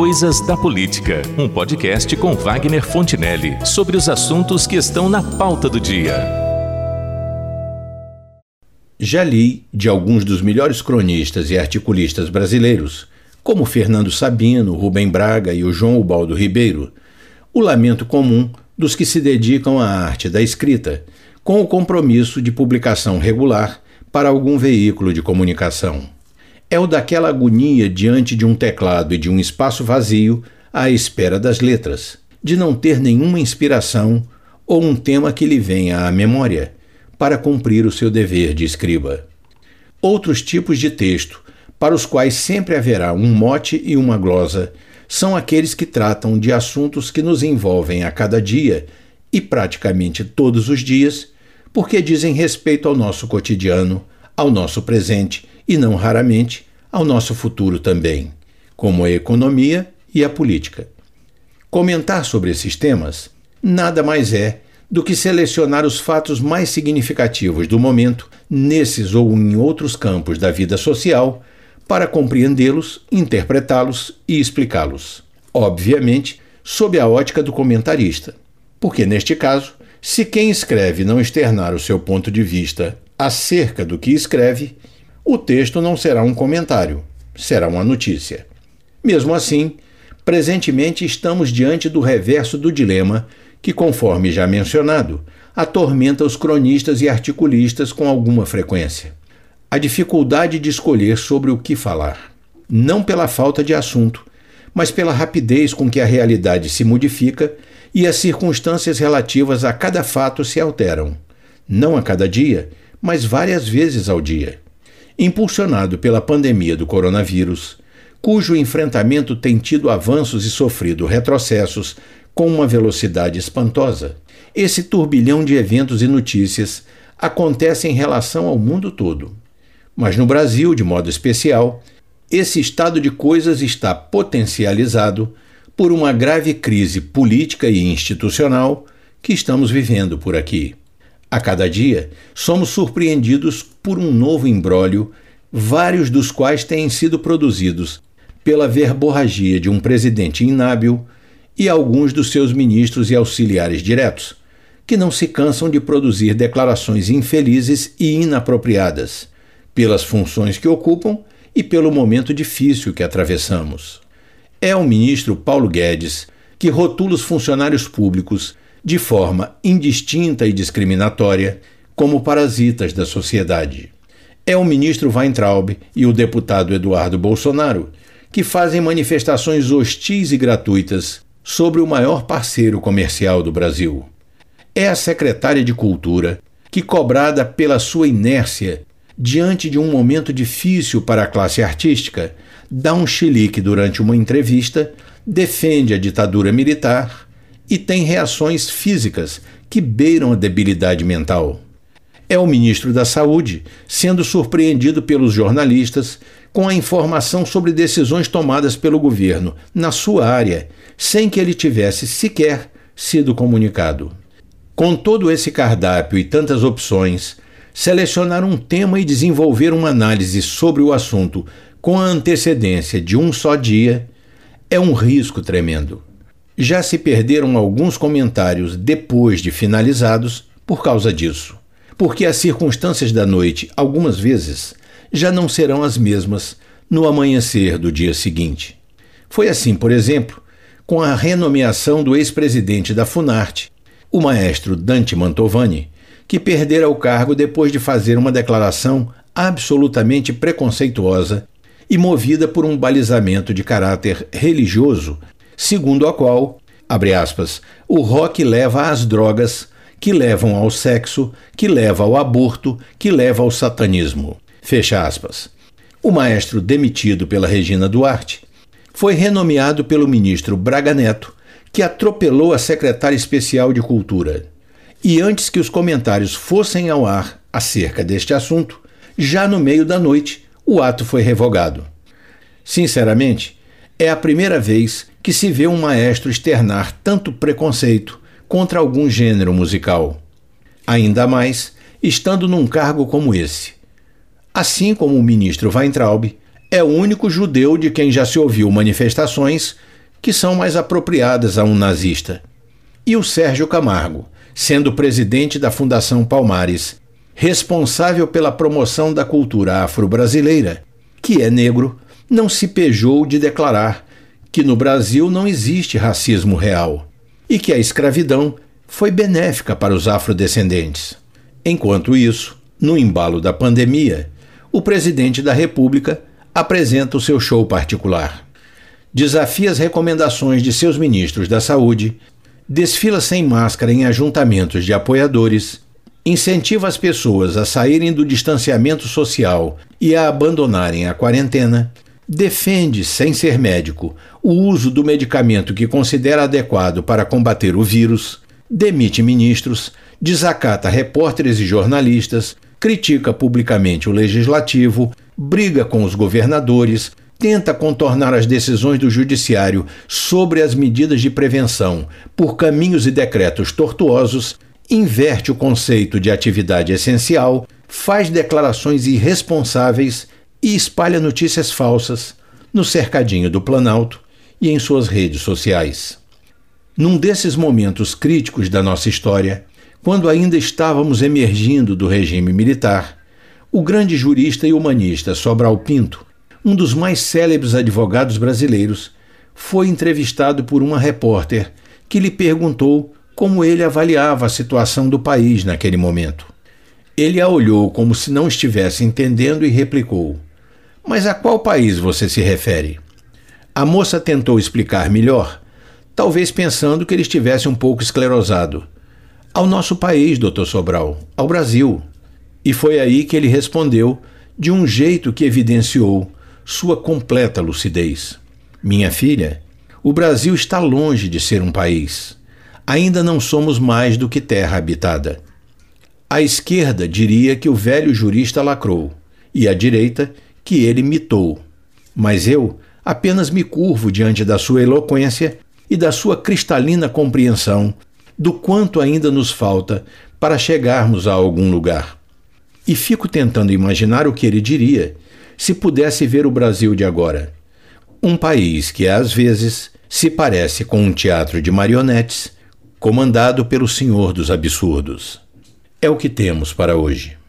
Coisas da Política, um podcast com Wagner Fontinelli sobre os assuntos que estão na pauta do dia. Já li de alguns dos melhores cronistas e articulistas brasileiros, como Fernando Sabino, Rubem Braga e o João Ubaldo Ribeiro, o lamento comum dos que se dedicam à arte da escrita, com o compromisso de publicação regular para algum veículo de comunicação é o daquela agonia diante de um teclado e de um espaço vazio à espera das letras, de não ter nenhuma inspiração ou um tema que lhe venha à memória para cumprir o seu dever de escriba. Outros tipos de texto, para os quais sempre haverá um mote e uma glosa, são aqueles que tratam de assuntos que nos envolvem a cada dia e praticamente todos os dias, porque dizem respeito ao nosso cotidiano, ao nosso presente e, não raramente, ao nosso futuro também, como a economia e a política. Comentar sobre esses temas nada mais é do que selecionar os fatos mais significativos do momento nesses ou em outros campos da vida social para compreendê-los, interpretá-los e explicá-los. Obviamente, sob a ótica do comentarista, porque neste caso, se quem escreve não externar o seu ponto de vista acerca do que escreve, o texto não será um comentário, será uma notícia. Mesmo assim, presentemente estamos diante do reverso do dilema que, conforme já mencionado, atormenta os cronistas e articulistas com alguma frequência. A dificuldade de escolher sobre o que falar, não pela falta de assunto, mas pela rapidez com que a realidade se modifica e as circunstâncias relativas a cada fato se alteram, não a cada dia, mas várias vezes ao dia impulsionado pela pandemia do coronavírus, cujo enfrentamento tem tido avanços e sofrido retrocessos com uma velocidade espantosa. Esse turbilhão de eventos e notícias acontece em relação ao mundo todo. Mas no Brasil, de modo especial, esse estado de coisas está potencializado por uma grave crise política e institucional que estamos vivendo por aqui. A cada dia, somos surpreendidos por um novo imbróglio, vários dos quais têm sido produzidos pela verborragia de um presidente inábil e alguns dos seus ministros e auxiliares diretos, que não se cansam de produzir declarações infelizes e inapropriadas, pelas funções que ocupam e pelo momento difícil que atravessamos. É o ministro Paulo Guedes que rotula os funcionários públicos de forma indistinta e discriminatória como parasitas da sociedade. É o ministro Weintraub e o deputado Eduardo Bolsonaro que fazem manifestações hostis e gratuitas sobre o maior parceiro comercial do Brasil. É a secretária de Cultura que, cobrada pela sua inércia diante de um momento difícil para a classe artística, dá um chilique durante uma entrevista, defende a ditadura militar e tem reações físicas que beiram a debilidade mental. É o ministro da Saúde sendo surpreendido pelos jornalistas com a informação sobre decisões tomadas pelo governo na sua área, sem que ele tivesse sequer sido comunicado. Com todo esse cardápio e tantas opções, selecionar um tema e desenvolver uma análise sobre o assunto com a antecedência de um só dia é um risco tremendo. Já se perderam alguns comentários depois de finalizados por causa disso, porque as circunstâncias da noite, algumas vezes, já não serão as mesmas no amanhecer do dia seguinte. Foi assim, por exemplo, com a renomeação do ex-presidente da Funarte, o maestro Dante Mantovani, que perdera o cargo depois de fazer uma declaração absolutamente preconceituosa e movida por um balizamento de caráter religioso segundo a qual, abre aspas, o rock leva às drogas, que levam ao sexo, que leva ao aborto, que leva ao satanismo. Fecha aspas. O maestro demitido pela Regina Duarte foi renomeado pelo ministro Braga Neto, que atropelou a secretária especial de Cultura. E antes que os comentários fossem ao ar acerca deste assunto, já no meio da noite, o ato foi revogado. Sinceramente, é a primeira vez que se vê um maestro externar tanto preconceito contra algum gênero musical. Ainda mais estando num cargo como esse. Assim como o ministro Weintraub, é o único judeu de quem já se ouviu manifestações que são mais apropriadas a um nazista. E o Sérgio Camargo, sendo presidente da Fundação Palmares, responsável pela promoção da cultura afro-brasileira, que é negro, não se pejou de declarar que no Brasil não existe racismo real e que a escravidão foi benéfica para os afrodescendentes. Enquanto isso, no embalo da pandemia, o presidente da República apresenta o seu show particular. Desafia as recomendações de seus ministros da Saúde, desfila sem máscara em ajuntamentos de apoiadores, incentiva as pessoas a saírem do distanciamento social e a abandonarem a quarentena, defende, sem ser médico, o uso do medicamento que considera adequado para combater o vírus, demite ministros, desacata repórteres e jornalistas, critica publicamente o legislativo, briga com os governadores, tenta contornar as decisões do judiciário sobre as medidas de prevenção por caminhos e decretos tortuosos, inverte o conceito de atividade essencial, faz declarações irresponsáveis e espalha notícias falsas no cercadinho do Planalto e em suas redes sociais. Num desses momentos críticos da nossa história, quando ainda estávamos emergindo do regime militar, o grande jurista e humanista Sobral Pinto, um dos mais célebres advogados brasileiros, foi entrevistado por uma repórter que lhe perguntou como ele avaliava a situação do país naquele momento. Ele a olhou como se não estivesse entendendo e replicou: Mas a qual país você se refere? A moça tentou explicar melhor, talvez pensando que ele estivesse um pouco esclerosado. Ao nosso país, doutor Sobral, ao Brasil. E foi aí que ele respondeu, de um jeito que evidenciou sua completa lucidez. Minha filha, o Brasil está longe de ser um país. Ainda não somos mais do que terra habitada. A esquerda diria que o velho jurista lacrou, e a direita que ele mitou. Mas eu apenas me curvo diante da sua eloquência e da sua cristalina compreensão do quanto ainda nos falta para chegarmos a algum lugar. E fico tentando imaginar o que ele diria se pudesse ver o Brasil de agora. Um país que às vezes se parece com um teatro de marionetes comandado pelo Senhor dos Absurdos. É o que temos para hoje.